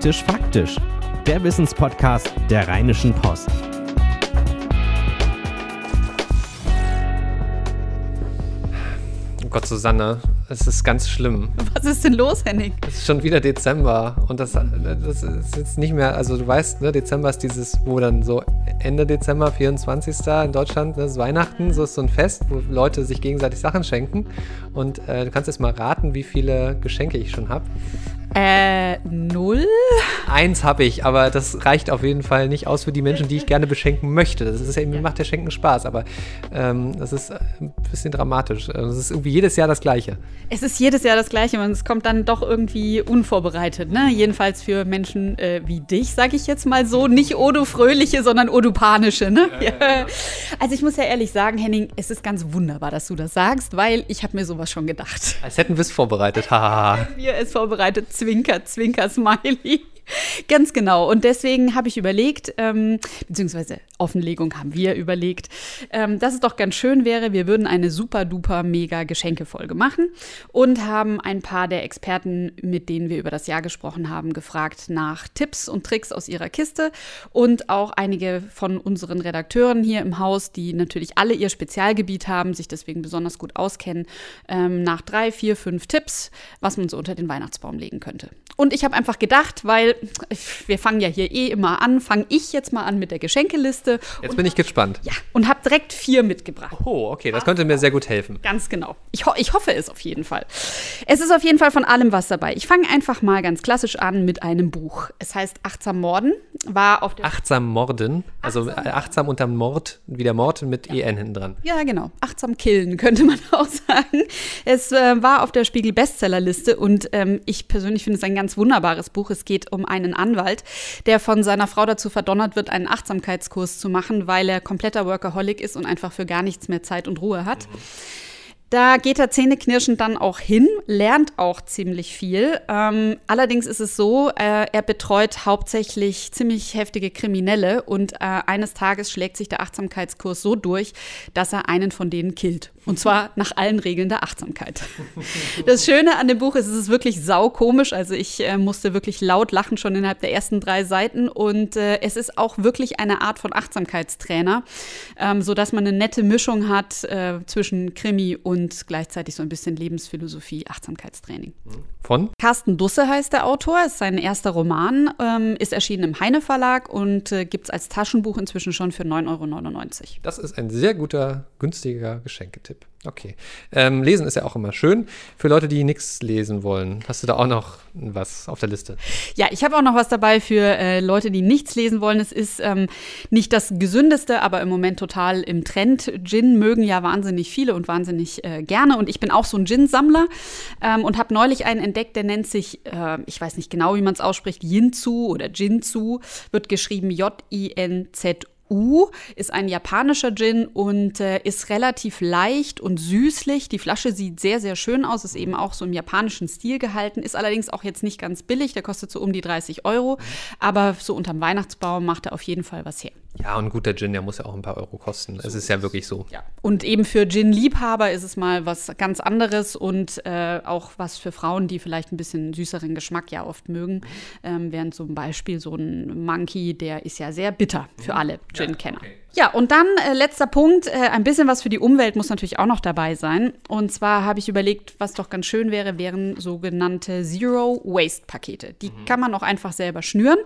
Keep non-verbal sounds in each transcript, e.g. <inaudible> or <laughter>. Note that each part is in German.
Praktisch Faktisch, der Wissenspodcast der Rheinischen Post. Oh Gott, Susanne, es ist ganz schlimm. Was ist denn los, Henning? Es ist schon wieder Dezember und das, das ist jetzt nicht mehr, also du weißt, ne, Dezember ist dieses, wo dann so Ende Dezember, 24. in Deutschland, das ist Weihnachten, so ist so ein Fest, wo Leute sich gegenseitig Sachen schenken und äh, du kannst jetzt mal raten, wie viele Geschenke ich schon habe. Äh, null? Eins habe ich, aber das reicht auf jeden Fall nicht aus für die Menschen, die ich gerne beschenken möchte. Das ist ja, mir macht der Schenken Spaß, aber ähm, das ist ein bisschen dramatisch. Das ist irgendwie jedes Jahr das Gleiche. Es ist jedes Jahr das Gleiche und es kommt dann doch irgendwie unvorbereitet, ne? Jedenfalls für Menschen äh, wie dich, sage ich jetzt mal so. Nicht Odo-Fröhliche, sondern Odo-Panische, ne? Ja, ja. <laughs> Also ich muss ja ehrlich sagen, Henning, es ist ganz wunderbar, dass du das sagst, weil ich habe mir sowas schon gedacht. Als hätten wir es vorbereitet, haha. wir es vorbereitet Zwinker, Zwinker, Smiley. <laughs> Ganz genau. Und deswegen habe ich überlegt, ähm, beziehungsweise Offenlegung haben wir überlegt, ähm, dass es doch ganz schön wäre, wir würden eine super duper mega Geschenkefolge machen und haben ein paar der Experten, mit denen wir über das Jahr gesprochen haben, gefragt nach Tipps und Tricks aus ihrer Kiste und auch einige von unseren Redakteuren hier im Haus, die natürlich alle ihr Spezialgebiet haben, sich deswegen besonders gut auskennen, ähm, nach drei, vier, fünf Tipps, was man so unter den Weihnachtsbaum legen könnte. Und ich habe einfach gedacht, weil wir fangen ja hier eh immer an, fange ich jetzt mal an mit der Geschenkeliste. Jetzt bin ich gespannt. Ja, und habe direkt vier mitgebracht. Oh, okay, das könnte mir sehr gut helfen. Ganz genau. Ich, ho ich hoffe es auf jeden Fall. Es ist auf jeden Fall von allem was dabei. Ich fange einfach mal ganz klassisch an mit einem Buch. Es heißt Achtsam Morden, war auf der Achtsam Morden, also achtsam, achtsam unterm Mord, wie der Mord mit ja. EN hinten dran. Ja, genau. Achtsam killen <laughs> könnte man auch sagen. Es äh, war auf der Spiegel Bestsellerliste und ähm, ich persönlich finde es ein ganz wunderbares Buch. Es geht um einen Anwalt, der von seiner Frau dazu verdonnert wird, einen Achtsamkeitskurs zu machen, weil er kompletter Workaholic ist und einfach für gar nichts mehr Zeit und Ruhe hat. Mhm. Da geht er zähneknirschend dann auch hin, lernt auch ziemlich viel. Ähm, allerdings ist es so, äh, er betreut hauptsächlich ziemlich heftige Kriminelle und äh, eines Tages schlägt sich der Achtsamkeitskurs so durch, dass er einen von denen killt. Und zwar nach allen Regeln der Achtsamkeit. Das Schöne an dem Buch ist, es ist wirklich saukomisch. Also ich äh, musste wirklich laut lachen schon innerhalb der ersten drei Seiten. Und äh, es ist auch wirklich eine Art von Achtsamkeitstrainer, ähm, sodass man eine nette Mischung hat äh, zwischen Krimi und gleichzeitig so ein bisschen Lebensphilosophie, Achtsamkeitstraining. Von? Carsten Dusse heißt der Autor, ist sein erster Roman, ähm, ist erschienen im Heine Verlag und äh, gibt es als Taschenbuch inzwischen schon für 9,99 Euro. Das ist ein sehr guter, günstiger Geschenketipp. Okay. Ähm, lesen ist ja auch immer schön. Für Leute, die nichts lesen wollen, hast du da auch noch was auf der Liste? Ja, ich habe auch noch was dabei für äh, Leute, die nichts lesen wollen. Es ist ähm, nicht das gesündeste, aber im Moment total im Trend. Gin mögen ja wahnsinnig viele und wahnsinnig äh, gerne. Und ich bin auch so ein Gin-Sammler ähm, und habe neulich einen entdeckt, der nennt sich, äh, ich weiß nicht genau, wie man es ausspricht, Yinzu oder Jinzu, wird geschrieben J-I-N-Z-U. U ist ein japanischer Gin und äh, ist relativ leicht und süßlich. Die Flasche sieht sehr, sehr schön aus, ist eben auch so im japanischen Stil gehalten, ist allerdings auch jetzt nicht ganz billig, der kostet so um die 30 Euro, aber so unterm Weihnachtsbaum macht er auf jeden Fall was her. Ja, und guter Gin, der muss ja auch ein paar Euro kosten. So es ist ja wirklich so. Ja. Und eben für Gin-Liebhaber ist es mal was ganz anderes und äh, auch was für Frauen, die vielleicht ein bisschen süßeren Geschmack ja oft mögen. Ähm, während zum Beispiel so ein Monkey, der ist ja sehr bitter für alle Gin-Kenner. Ja, okay. Ja, und dann äh, letzter Punkt, äh, ein bisschen was für die Umwelt muss natürlich auch noch dabei sein. Und zwar habe ich überlegt, was doch ganz schön wäre, wären sogenannte Zero-Waste-Pakete. Die mhm. kann man auch einfach selber schnüren.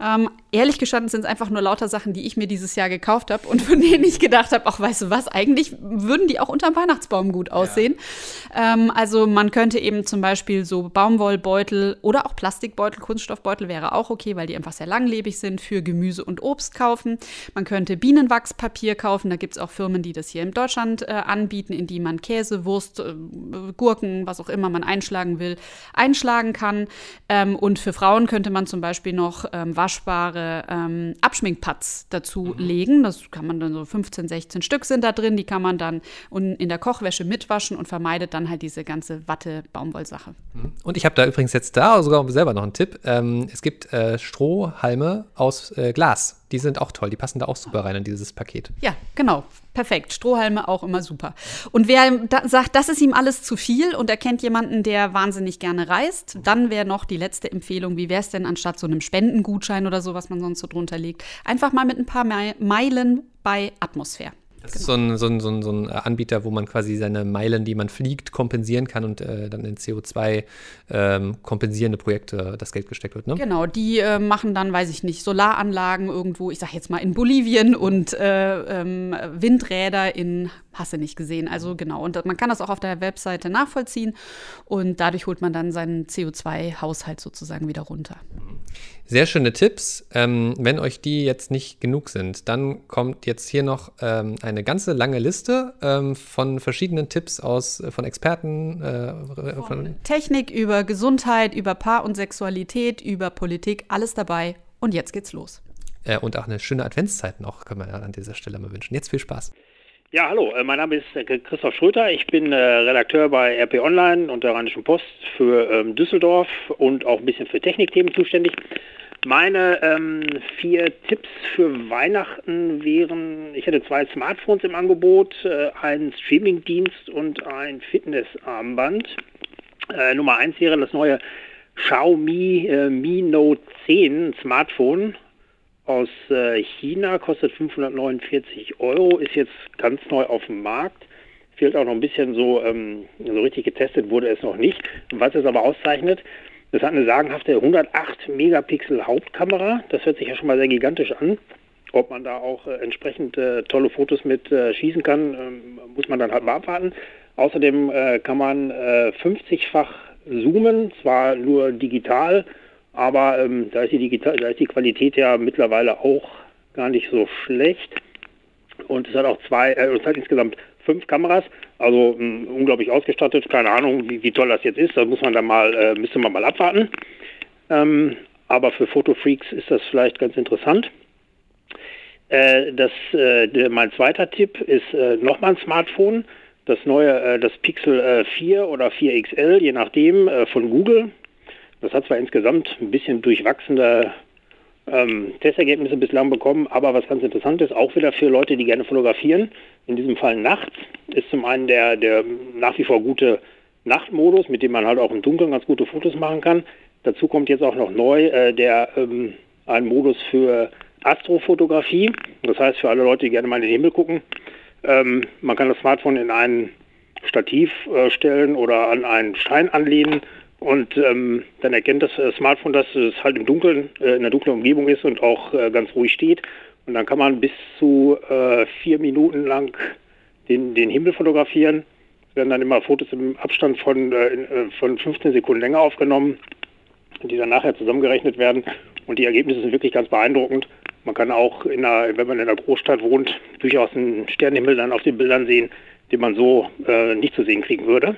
Ähm, ehrlich gestanden sind es einfach nur lauter Sachen, die ich mir dieses Jahr gekauft habe und von denen ich gedacht habe, ach, weißt du was, eigentlich würden die auch unterm Weihnachtsbaum gut aussehen. Ja. Ähm, also man könnte eben zum Beispiel so Baumwollbeutel oder auch Plastikbeutel, Kunststoffbeutel wäre auch okay, weil die einfach sehr langlebig sind, für Gemüse und Obst kaufen. Man könnte Bienen Bienenwachspapier kaufen. Da gibt es auch Firmen, die das hier in Deutschland äh, anbieten, in die man Käse, Wurst, äh, Gurken, was auch immer man einschlagen will, einschlagen kann. Ähm, und für Frauen könnte man zum Beispiel noch ähm, waschbare ähm, Abschminkpads dazu mhm. legen. Das kann man dann so 15, 16 Stück sind da drin. Die kann man dann in der Kochwäsche mitwaschen und vermeidet dann halt diese ganze Watte-Baumwollsache. Mhm. Und ich habe da übrigens jetzt da sogar selber noch einen Tipp. Ähm, es gibt äh, Strohhalme aus äh, Glas die sind auch toll. Die passen da auch super rein in dieses Paket. Ja, genau. Perfekt, Strohhalme auch immer super. Und wer da sagt, das ist ihm alles zu viel und er kennt jemanden, der wahnsinnig gerne reist, dann wäre noch die letzte Empfehlung, wie wäre es denn anstatt so einem Spendengutschein oder so, was man sonst so drunter legt, einfach mal mit ein paar Meilen bei Atmosphäre. Das ist so ein, so, ein, so, ein, so ein Anbieter, wo man quasi seine Meilen, die man fliegt, kompensieren kann und äh, dann in CO2 ähm, kompensierende Projekte das Geld gesteckt wird. Ne? Genau, die äh, machen dann, weiß ich nicht, Solaranlagen irgendwo, ich sag jetzt mal in Bolivien und äh, ähm, Windräder in, hast du nicht gesehen. Also genau, und man kann das auch auf der Webseite nachvollziehen und dadurch holt man dann seinen CO2-Haushalt sozusagen wieder runter. Sehr schöne Tipps. Ähm, wenn euch die jetzt nicht genug sind, dann kommt jetzt hier noch ähm, eine ganze lange Liste ähm, von verschiedenen Tipps aus äh, von Experten. Äh, von, von Technik über Gesundheit, über Paar- und Sexualität, über Politik, alles dabei. Und jetzt geht's los. Äh, und auch eine schöne Adventszeit noch, können wir an dieser Stelle mal wünschen. Jetzt viel Spaß. Ja, hallo, äh, mein Name ist äh, Christoph Schröter. Ich bin äh, Redakteur bei RP Online und der Rheinischen Post für ähm, Düsseldorf und auch ein bisschen für Technikthemen zuständig. Meine ähm, vier Tipps für Weihnachten wären, ich hätte zwei Smartphones im Angebot, äh, einen Streamingdienst und ein Fitnessarmband. Äh, Nummer eins wäre das neue Xiaomi äh, Mi Note 10 Smartphone aus äh, China, kostet 549 Euro, ist jetzt ganz neu auf dem Markt. Fehlt auch noch ein bisschen so, ähm, so richtig getestet wurde es noch nicht. Was es aber auszeichnet, das hat eine sagenhafte 108 Megapixel Hauptkamera. Das hört sich ja schon mal sehr gigantisch an. Ob man da auch äh, entsprechend äh, tolle Fotos mit äh, schießen kann, ähm, muss man dann halt mal abwarten. Außerdem äh, kann man 50-fach äh, zoomen, zwar nur digital, aber ähm, da, ist die digital, da ist die Qualität ja mittlerweile auch gar nicht so schlecht. Und es hat auch zwei, äh, es hat insgesamt fünf Kameras, also mh, unglaublich ausgestattet. Keine Ahnung, wie, wie, toll das jetzt ist. Da muss man dann mal, äh, müsste man mal abwarten. Ähm, aber für Fotofreaks ist das vielleicht ganz interessant. Äh, das, äh, mein zweiter Tipp ist äh, nochmal ein Smartphone. Das neue, äh, das Pixel 4 äh, oder 4 XL, je nachdem, von Google. Das hat zwar insgesamt ein bisschen durchwachsene ähm, Testergebnisse bislang bekommen, aber was ganz interessant ist, auch wieder für Leute, die gerne fotografieren, in diesem Fall nachts, ist zum einen der, der nach wie vor gute Nachtmodus, mit dem man halt auch im Dunkeln ganz gute Fotos machen kann. Dazu kommt jetzt auch noch neu äh, der ähm, ein Modus für Astrofotografie. Das heißt für alle Leute, die gerne mal in den Himmel gucken. Ähm, man kann das Smartphone in ein Stativ äh, stellen oder an einen Stein anlehnen und ähm, dann erkennt das äh, Smartphone, dass es halt im Dunkeln, äh, in einer dunklen Umgebung ist und auch äh, ganz ruhig steht. Und dann kann man bis zu äh, vier Minuten lang den, den Himmel fotografieren. Es werden dann immer Fotos im Abstand von, äh, äh, von 15 Sekunden länger aufgenommen, die dann nachher zusammengerechnet werden. Und die Ergebnisse sind wirklich ganz beeindruckend. Man kann auch, in einer, wenn man in einer Großstadt wohnt, durchaus einen Sternenhimmel dann auf den Bildern sehen, den man so nicht zu sehen kriegen würde.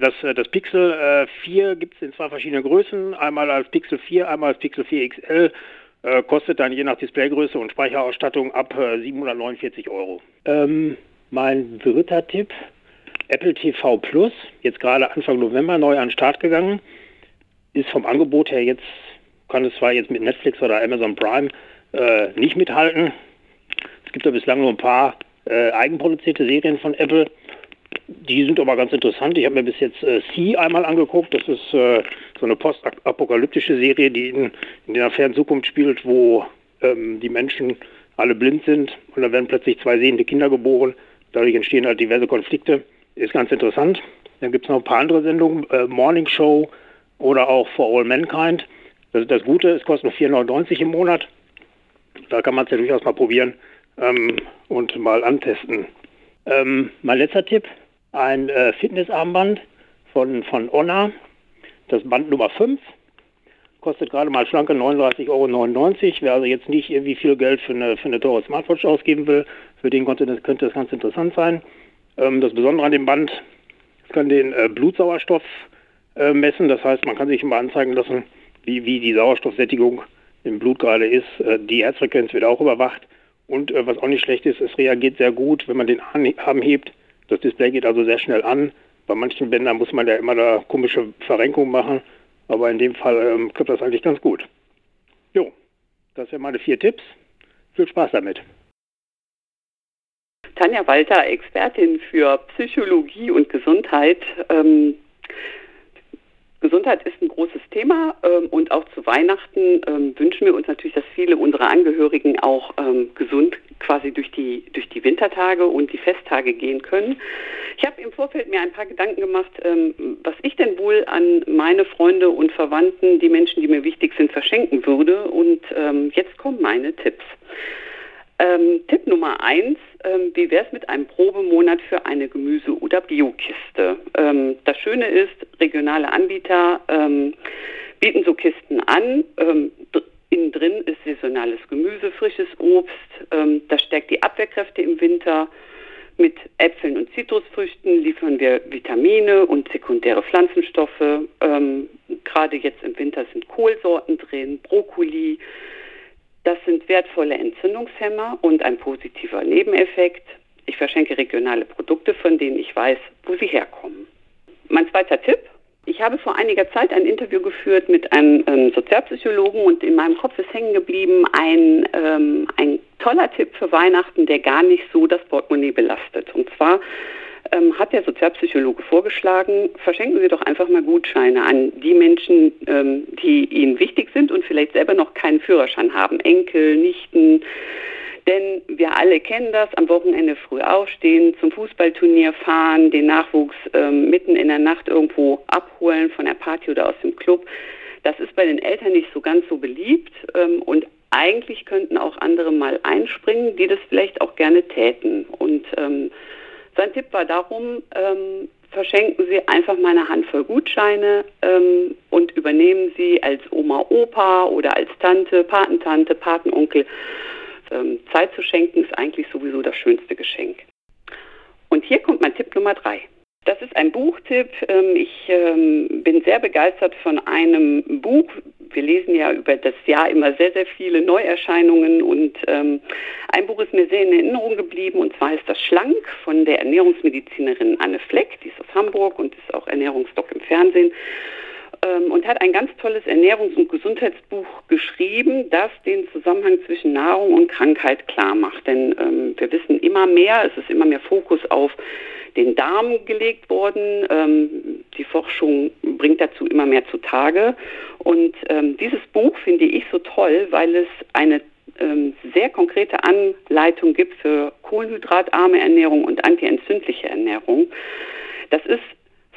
Das, äh, das Pixel äh, 4 gibt es in zwei verschiedenen Größen. Einmal als Pixel 4, einmal als Pixel 4 XL. Äh, kostet dann je nach Displaygröße und Speicherausstattung ab äh, 749 Euro. Ähm, mein dritter Tipp, Apple TV Plus, jetzt gerade Anfang November neu an den Start gegangen, ist vom Angebot her jetzt, kann es zwar jetzt mit Netflix oder Amazon Prime äh, nicht mithalten. Es gibt da bislang nur ein paar äh, eigenproduzierte Serien von Apple. Die sind aber ganz interessant. Ich habe mir bis jetzt äh, Sea einmal angeguckt. Das ist äh, so eine postapokalyptische Serie, die in, in der fernen Zukunft spielt, wo ähm, die Menschen alle blind sind und dann werden plötzlich zwei sehende Kinder geboren. Dadurch entstehen halt diverse Konflikte. Ist ganz interessant. Dann gibt es noch ein paar andere Sendungen, äh, Morning Show oder auch For All Mankind. Das ist das Gute, es kostet nur 4,99 im Monat. Da kann man es ja durchaus mal probieren ähm, und mal antesten. Ähm, mein letzter Tipp, ein äh, Fitnessarmband von, von Honor, das Band Nummer 5. Kostet gerade mal schlanke 39,99 Euro. Wer also jetzt nicht irgendwie viel Geld für eine, für eine teure Smartwatch ausgeben will, für den könnte das, könnte das ganz interessant sein. Ähm, das Besondere an dem Band, es kann den äh, Blutsauerstoff äh, messen. Das heißt, man kann sich immer anzeigen lassen, wie, wie die Sauerstoffsättigung im Blut gerade ist. Äh, die Herzfrequenz wird auch überwacht. Und äh, was auch nicht schlecht ist, es reagiert sehr gut, wenn man den Arm hebt das Display geht also sehr schnell an. Bei manchen Bändern muss man ja immer da komische Verrenkungen machen, aber in dem Fall ähm, klappt das eigentlich ganz gut. Jo, das sind meine vier Tipps. Viel Spaß damit. Tanja Walter, Expertin für Psychologie und Gesundheit. Ähm, Gesundheit ist ein großes Thema ähm, und auch zu Weihnachten ähm, wünschen wir uns natürlich, dass viele unserer Angehörigen auch ähm, gesund quasi durch die, durch die Wintertage und die Festtage gehen können. Ich habe im Vorfeld mir ein paar Gedanken gemacht, ähm, was ich denn wohl an meine Freunde und Verwandten, die Menschen, die mir wichtig sind, verschenken würde. Und ähm, jetzt kommen meine Tipps. Ähm, Tipp Nummer eins, ähm, wie wäre es mit einem Probemonat für eine Gemüse- oder Biokiste? Ähm, das Schöne ist, regionale Anbieter ähm, bieten so Kisten an. Ähm, innen drin ist saisonales Gemüse, frisches Obst. Ähm, das stärkt die Abwehrkräfte im Winter. Mit Äpfeln und Zitrusfrüchten liefern wir Vitamine und sekundäre Pflanzenstoffe. Gerade jetzt im Winter sind Kohlsorten drin, Brokkoli. Das sind wertvolle Entzündungshemmer und ein positiver Nebeneffekt. Ich verschenke regionale Produkte, von denen ich weiß, wo sie herkommen. Mein zweiter Tipp. Ich habe vor einiger Zeit ein Interview geführt mit einem ähm, Sozialpsychologen und in meinem Kopf ist hängen geblieben ein, ähm, ein toller Tipp für Weihnachten, der gar nicht so das Portemonnaie belastet. Und zwar ähm, hat der Sozialpsychologe vorgeschlagen, verschenken Sie doch einfach mal Gutscheine an die Menschen, ähm, die Ihnen wichtig sind und vielleicht selber noch keinen Führerschein haben. Enkel, Nichten. Denn wir alle kennen das, am Wochenende früh aufstehen, zum Fußballturnier fahren, den Nachwuchs ähm, mitten in der Nacht irgendwo abholen von der Party oder aus dem Club. Das ist bei den Eltern nicht so ganz so beliebt ähm, und eigentlich könnten auch andere mal einspringen, die das vielleicht auch gerne täten. Und ähm, sein Tipp war darum, ähm, verschenken Sie einfach mal eine Handvoll Gutscheine ähm, und übernehmen Sie als Oma, Opa oder als Tante, Patentante, Patenonkel. Ähm, Zeit zu schenken ist eigentlich sowieso das schönste Geschenk. Und hier kommt mein Tipp Nummer drei. Das ist ein Buchtipp. Ähm, ich ähm, bin sehr begeistert von einem Buch. Wir lesen ja über das Jahr immer sehr, sehr viele Neuerscheinungen und ähm, ein Buch ist mir sehr in Erinnerung geblieben und zwar ist das Schlank von der Ernährungsmedizinerin Anne Fleck, die ist aus Hamburg und ist auch Ernährungsdoc im Fernsehen und hat ein ganz tolles Ernährungs- und Gesundheitsbuch geschrieben, das den Zusammenhang zwischen Nahrung und Krankheit klar macht. Denn ähm, wir wissen immer mehr, es ist immer mehr Fokus auf den Darm gelegt worden. Ähm, die Forschung bringt dazu immer mehr zutage. Und ähm, dieses Buch finde ich so toll, weil es eine ähm, sehr konkrete Anleitung gibt für kohlenhydratarme Ernährung und antientzündliche Ernährung. Das ist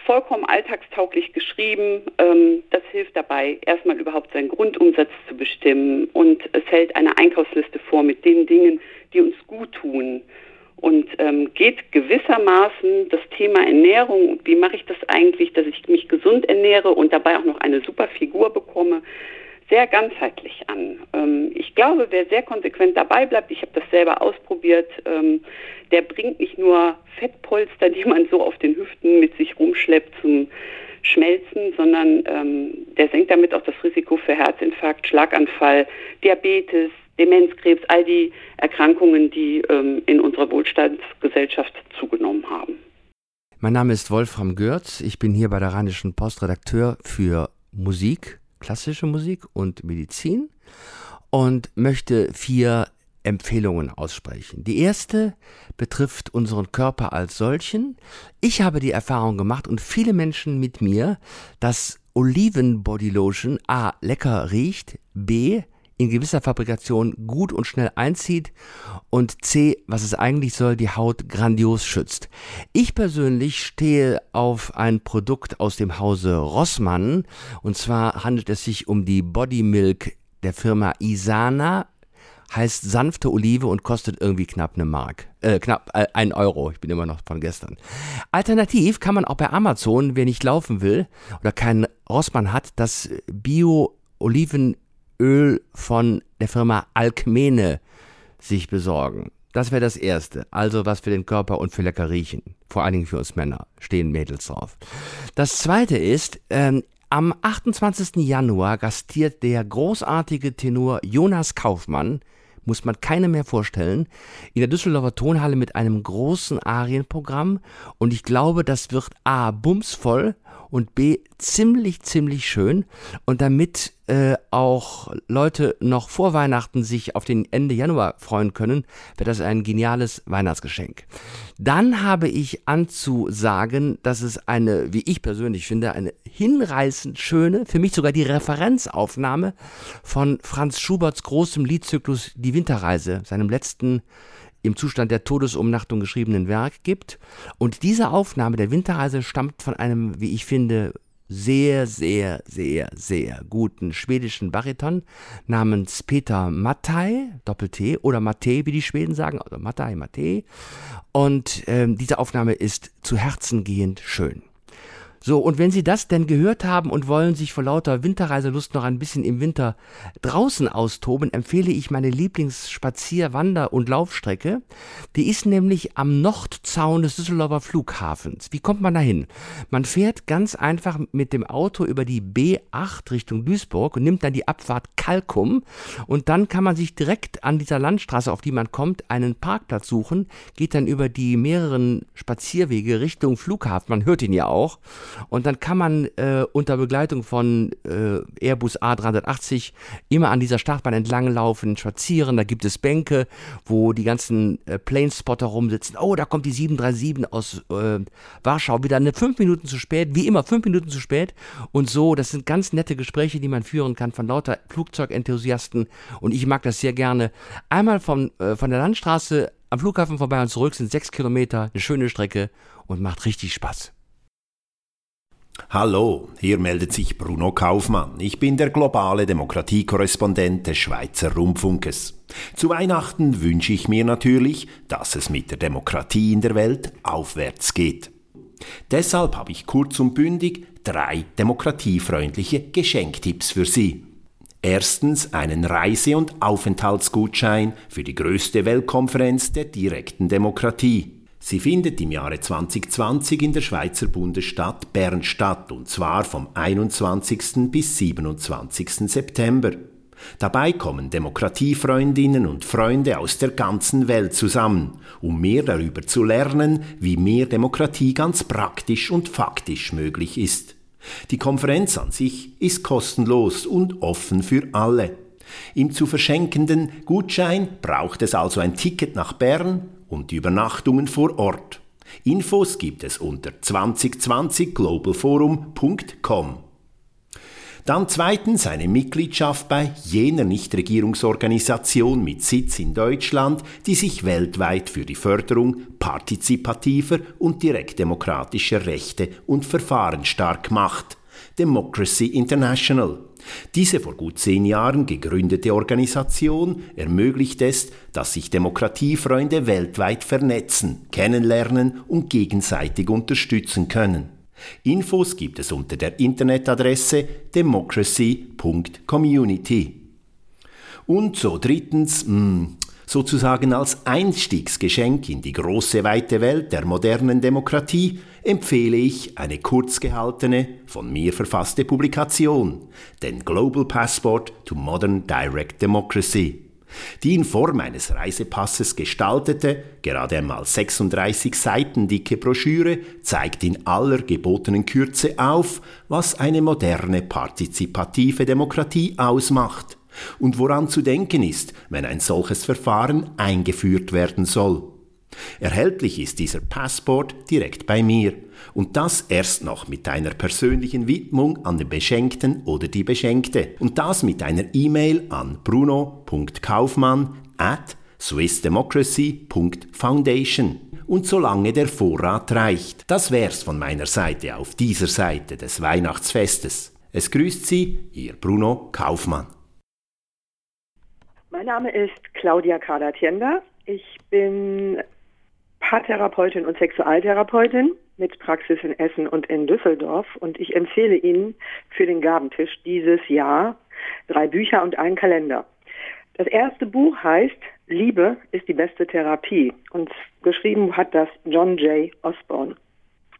vollkommen alltagstauglich geschrieben. Ähm, das hilft dabei, erstmal überhaupt seinen Grundumsatz zu bestimmen. Und es hält eine Einkaufsliste vor mit den Dingen, die uns gut tun und ähm, geht gewissermaßen das Thema Ernährung, wie mache ich das eigentlich, dass ich mich gesund ernähre und dabei auch noch eine super Figur bekomme, sehr ganzheitlich an. Ähm, ich glaube, wer sehr konsequent dabei bleibt, ich habe das selber ausprobiert, ähm, der bringt nicht nur Fettpolster, die man so auf den Hüften mit sich rumschleppt zum Schmelzen, sondern ähm, der senkt damit auch das Risiko für Herzinfarkt, Schlaganfall, Diabetes, Demenzkrebs, all die Erkrankungen, die ähm, in unserer Wohlstandsgesellschaft zugenommen haben. Mein Name ist Wolfram Görz. Ich bin hier bei der Rheinischen Post Redakteur für Musik, klassische Musik und Medizin und möchte vier Empfehlungen aussprechen. Die erste betrifft unseren Körper als solchen. Ich habe die Erfahrung gemacht und viele Menschen mit mir, dass Oliven Body Lotion A lecker riecht, B in gewisser Fabrikation gut und schnell einzieht und C, was es eigentlich soll, die Haut grandios schützt. Ich persönlich stehe auf ein Produkt aus dem Hause Rossmann und zwar handelt es sich um die Body Milk der Firma Isana heißt sanfte Olive und kostet irgendwie knapp eine Mark. Äh, knapp äh, ein Euro. Ich bin immer noch von gestern. Alternativ kann man auch bei Amazon, wer nicht laufen will oder keinen Rossmann hat, das Bio-Oliven Öl von der Firma Alkmene sich besorgen. Das wäre das Erste. Also was für den Körper und für lecker riechen. Vor allen Dingen für uns Männer. Stehen Mädels drauf. Das Zweite ist, ähm, am 28. Januar gastiert der großartige Tenor Jonas Kaufmann, muss man keine mehr vorstellen, in der Düsseldorfer Tonhalle mit einem großen Arienprogramm. Und ich glaube, das wird A. bumsvoll und B. ziemlich, ziemlich schön. Und damit äh, auch Leute noch vor Weihnachten sich auf den Ende Januar freuen können, wäre das ein geniales Weihnachtsgeschenk. Dann habe ich anzusagen, dass es eine, wie ich persönlich finde, eine hinreißend schöne, für mich sogar die Referenzaufnahme von Franz Schuberts großem Liedzyklus Die Winterreise, seinem letzten im Zustand der Todesumnachtung geschriebenen Werk gibt. Und diese Aufnahme der Winterreise stammt von einem, wie ich finde, sehr, sehr, sehr, sehr guten schwedischen Bariton namens Peter Mattei, Doppel-T, oder Mattei, wie die Schweden sagen, also Mattei, Mattei. Und ähm, diese Aufnahme ist zu Herzen gehend schön. So, und wenn Sie das denn gehört haben und wollen sich vor lauter Winterreiselust noch ein bisschen im Winter draußen austoben, empfehle ich meine Lieblingsspazier-, Wander- und Laufstrecke. Die ist nämlich am Nordzaun des Düsseldorfer Flughafens. Wie kommt man da hin? Man fährt ganz einfach mit dem Auto über die B8 Richtung Duisburg und nimmt dann die Abfahrt Kalkum und dann kann man sich direkt an dieser Landstraße, auf die man kommt, einen Parkplatz suchen, geht dann über die mehreren Spazierwege Richtung Flughafen, man hört ihn ja auch, und dann kann man äh, unter Begleitung von äh, Airbus A380 immer an dieser Startbahn entlanglaufen, spazieren. Da gibt es Bänke, wo die ganzen äh, Planespotter rumsitzen. Oh, da kommt die 737 aus äh, Warschau wieder eine fünf Minuten zu spät, wie immer fünf Minuten zu spät. Und so, das sind ganz nette Gespräche, die man führen kann von lauter Flugzeugenthusiasten. Und ich mag das sehr gerne. Einmal von, äh, von der Landstraße am Flughafen vorbei und zurück sind sechs Kilometer, eine schöne Strecke und macht richtig Spaß. Hallo, hier meldet sich Bruno Kaufmann. Ich bin der globale Demokratiekorrespondent des Schweizer Rundfunkes. Zu Weihnachten wünsche ich mir natürlich, dass es mit der Demokratie in der Welt aufwärts geht. Deshalb habe ich kurz und bündig drei demokratiefreundliche Geschenktipps für Sie. Erstens einen Reise- und Aufenthaltsgutschein für die größte Weltkonferenz der direkten Demokratie. Sie findet im Jahre 2020 in der Schweizer Bundesstadt Bern statt, und zwar vom 21. bis 27. September. Dabei kommen Demokratiefreundinnen und Freunde aus der ganzen Welt zusammen, um mehr darüber zu lernen, wie mehr Demokratie ganz praktisch und faktisch möglich ist. Die Konferenz an sich ist kostenlos und offen für alle. Im zu verschenkenden Gutschein braucht es also ein Ticket nach Bern und die Übernachtungen vor Ort. Infos gibt es unter 2020globalforum.com. Dann zweitens eine Mitgliedschaft bei jener Nichtregierungsorganisation mit Sitz in Deutschland, die sich weltweit für die Förderung partizipativer und direktdemokratischer Rechte und Verfahren stark macht. Democracy International. Diese vor gut zehn Jahren gegründete Organisation ermöglicht es, dass sich Demokratiefreunde weltweit vernetzen, kennenlernen und gegenseitig unterstützen können. Infos gibt es unter der Internetadresse democracy.community. Und so drittens, mh, hm, sozusagen als Einstiegsgeschenk in die große weite Welt der modernen Demokratie, empfehle ich eine kurz gehaltene, von mir verfasste Publikation, den Global Passport to Modern Direct Democracy. Die in Form eines Reisepasses gestaltete, gerade einmal 36 Seiten dicke Broschüre zeigt in aller gebotenen Kürze auf, was eine moderne partizipative Demokratie ausmacht und woran zu denken ist, wenn ein solches Verfahren eingeführt werden soll. Erhältlich ist dieser Passport direkt bei mir und das erst noch mit einer persönlichen Widmung an den Beschenkten oder die Beschenkte und das mit einer E-Mail an bruno.kaufmann at swissdemocracy.foundation und solange der Vorrat reicht. Das wär's von meiner Seite auf dieser Seite des Weihnachtsfestes. Es grüßt Sie, Ihr Bruno Kaufmann. Mein Name ist Claudia Kader-Tienda. Ich bin Paartherapeutin und Sexualtherapeutin mit Praxis in Essen und in Düsseldorf. Und ich empfehle Ihnen für den Gabentisch dieses Jahr drei Bücher und einen Kalender. Das erste Buch heißt Liebe ist die beste Therapie und geschrieben hat das John J. Osborne.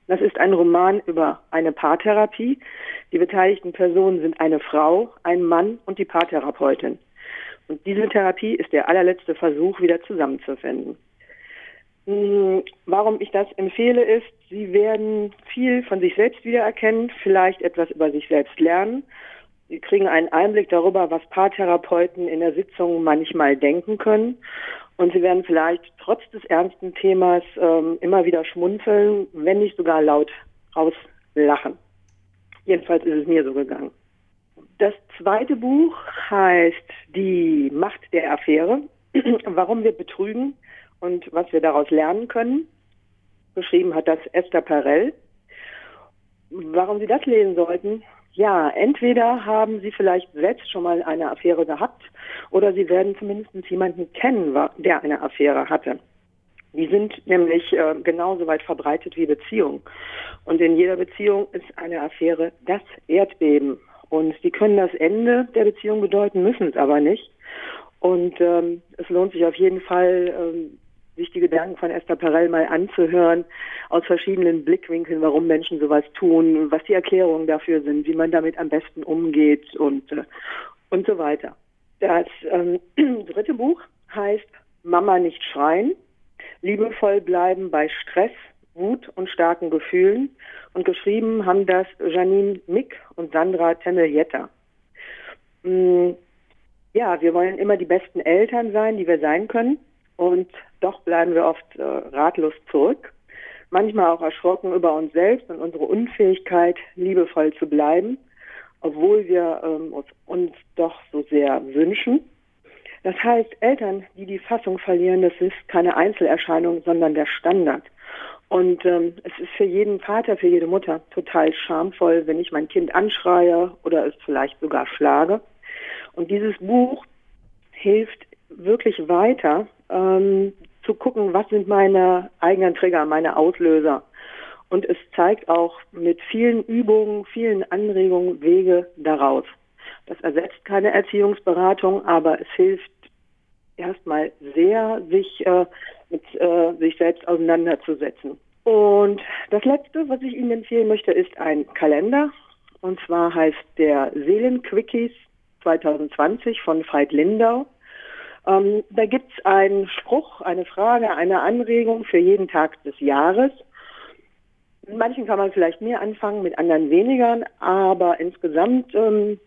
Das ist ein Roman über eine Paartherapie. Die beteiligten Personen sind eine Frau, ein Mann und die Paartherapeutin. Und diese Therapie ist der allerletzte Versuch, wieder zusammenzufinden. Hm, warum ich das empfehle, ist, Sie werden viel von sich selbst wiedererkennen, vielleicht etwas über sich selbst lernen. Sie kriegen einen Einblick darüber, was Paartherapeuten in der Sitzung manchmal denken können. Und Sie werden vielleicht trotz des ernsten Themas ähm, immer wieder schmunzeln, wenn nicht sogar laut rauslachen. Jedenfalls ist es mir so gegangen. Das zweite Buch heißt Die Macht der Affäre, <clears throat> warum wir betrügen und was wir daraus lernen können. Geschrieben hat das Esther Perel. Warum Sie das lesen sollten? Ja, entweder haben Sie vielleicht selbst schon mal eine Affäre gehabt oder Sie werden zumindest jemanden kennen, der eine Affäre hatte. Die sind nämlich äh, genauso weit verbreitet wie Beziehungen. Und in jeder Beziehung ist eine Affäre das Erdbeben. Und die können das Ende der Beziehung bedeuten, müssen es aber nicht. Und ähm, es lohnt sich auf jeden Fall, ähm, sich die Gedanken von Esther Perel mal anzuhören, aus verschiedenen Blickwinkeln, warum Menschen sowas tun, was die Erklärungen dafür sind, wie man damit am besten umgeht und, äh, und so weiter. Das ähm, <clears throat> dritte Buch heißt Mama nicht schreien, liebevoll bleiben bei Stress, Wut und starken Gefühlen. Und geschrieben haben das Janine Mick und Sandra Temmel-Jetter. Mm, ja, wir wollen immer die besten Eltern sein, die wir sein können. Und doch bleiben wir oft äh, ratlos zurück, manchmal auch erschrocken über uns selbst und unsere Unfähigkeit, liebevoll zu bleiben, obwohl wir ähm, uns doch so sehr wünschen. Das heißt, Eltern, die die Fassung verlieren, das ist keine Einzelerscheinung, sondern der Standard. Und ähm, es ist für jeden Vater, für jede Mutter total schamvoll, wenn ich mein Kind anschreie oder es vielleicht sogar schlage. Und dieses Buch hilft wirklich weiter, ähm, zu gucken, was sind meine eigenen Trigger, meine Auslöser. Und es zeigt auch mit vielen Übungen, vielen Anregungen Wege daraus. Das ersetzt keine Erziehungsberatung, aber es hilft erstmal sehr, sich äh, mit äh, sich selbst auseinanderzusetzen. Und das Letzte, was ich Ihnen empfehlen möchte, ist ein Kalender. Und zwar heißt der Seelenquickies 2020 von Veit Lindau. Ähm, da gibt es einen Spruch, eine Frage, eine Anregung für jeden Tag des Jahres. Mit manchen kann man vielleicht mehr anfangen, mit anderen weniger, aber insgesamt ähm,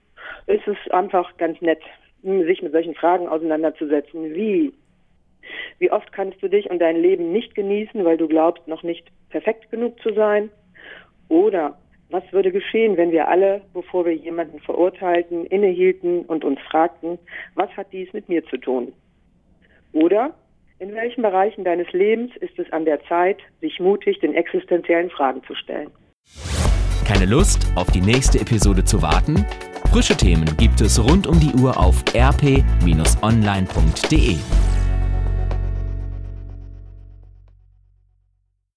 ist es einfach ganz nett, sich mit solchen Fragen auseinanderzusetzen. Wie? Wie oft kannst du dich und dein Leben nicht genießen, weil du glaubst, noch nicht perfekt genug zu sein? Oder was würde geschehen, wenn wir alle, bevor wir jemanden verurteilten, innehielten und uns fragten, was hat dies mit mir zu tun? Oder in welchen Bereichen deines Lebens ist es an der Zeit, sich mutig den existenziellen Fragen zu stellen? Keine Lust, auf die nächste Episode zu warten? Frische Themen gibt es rund um die Uhr auf rp-online.de.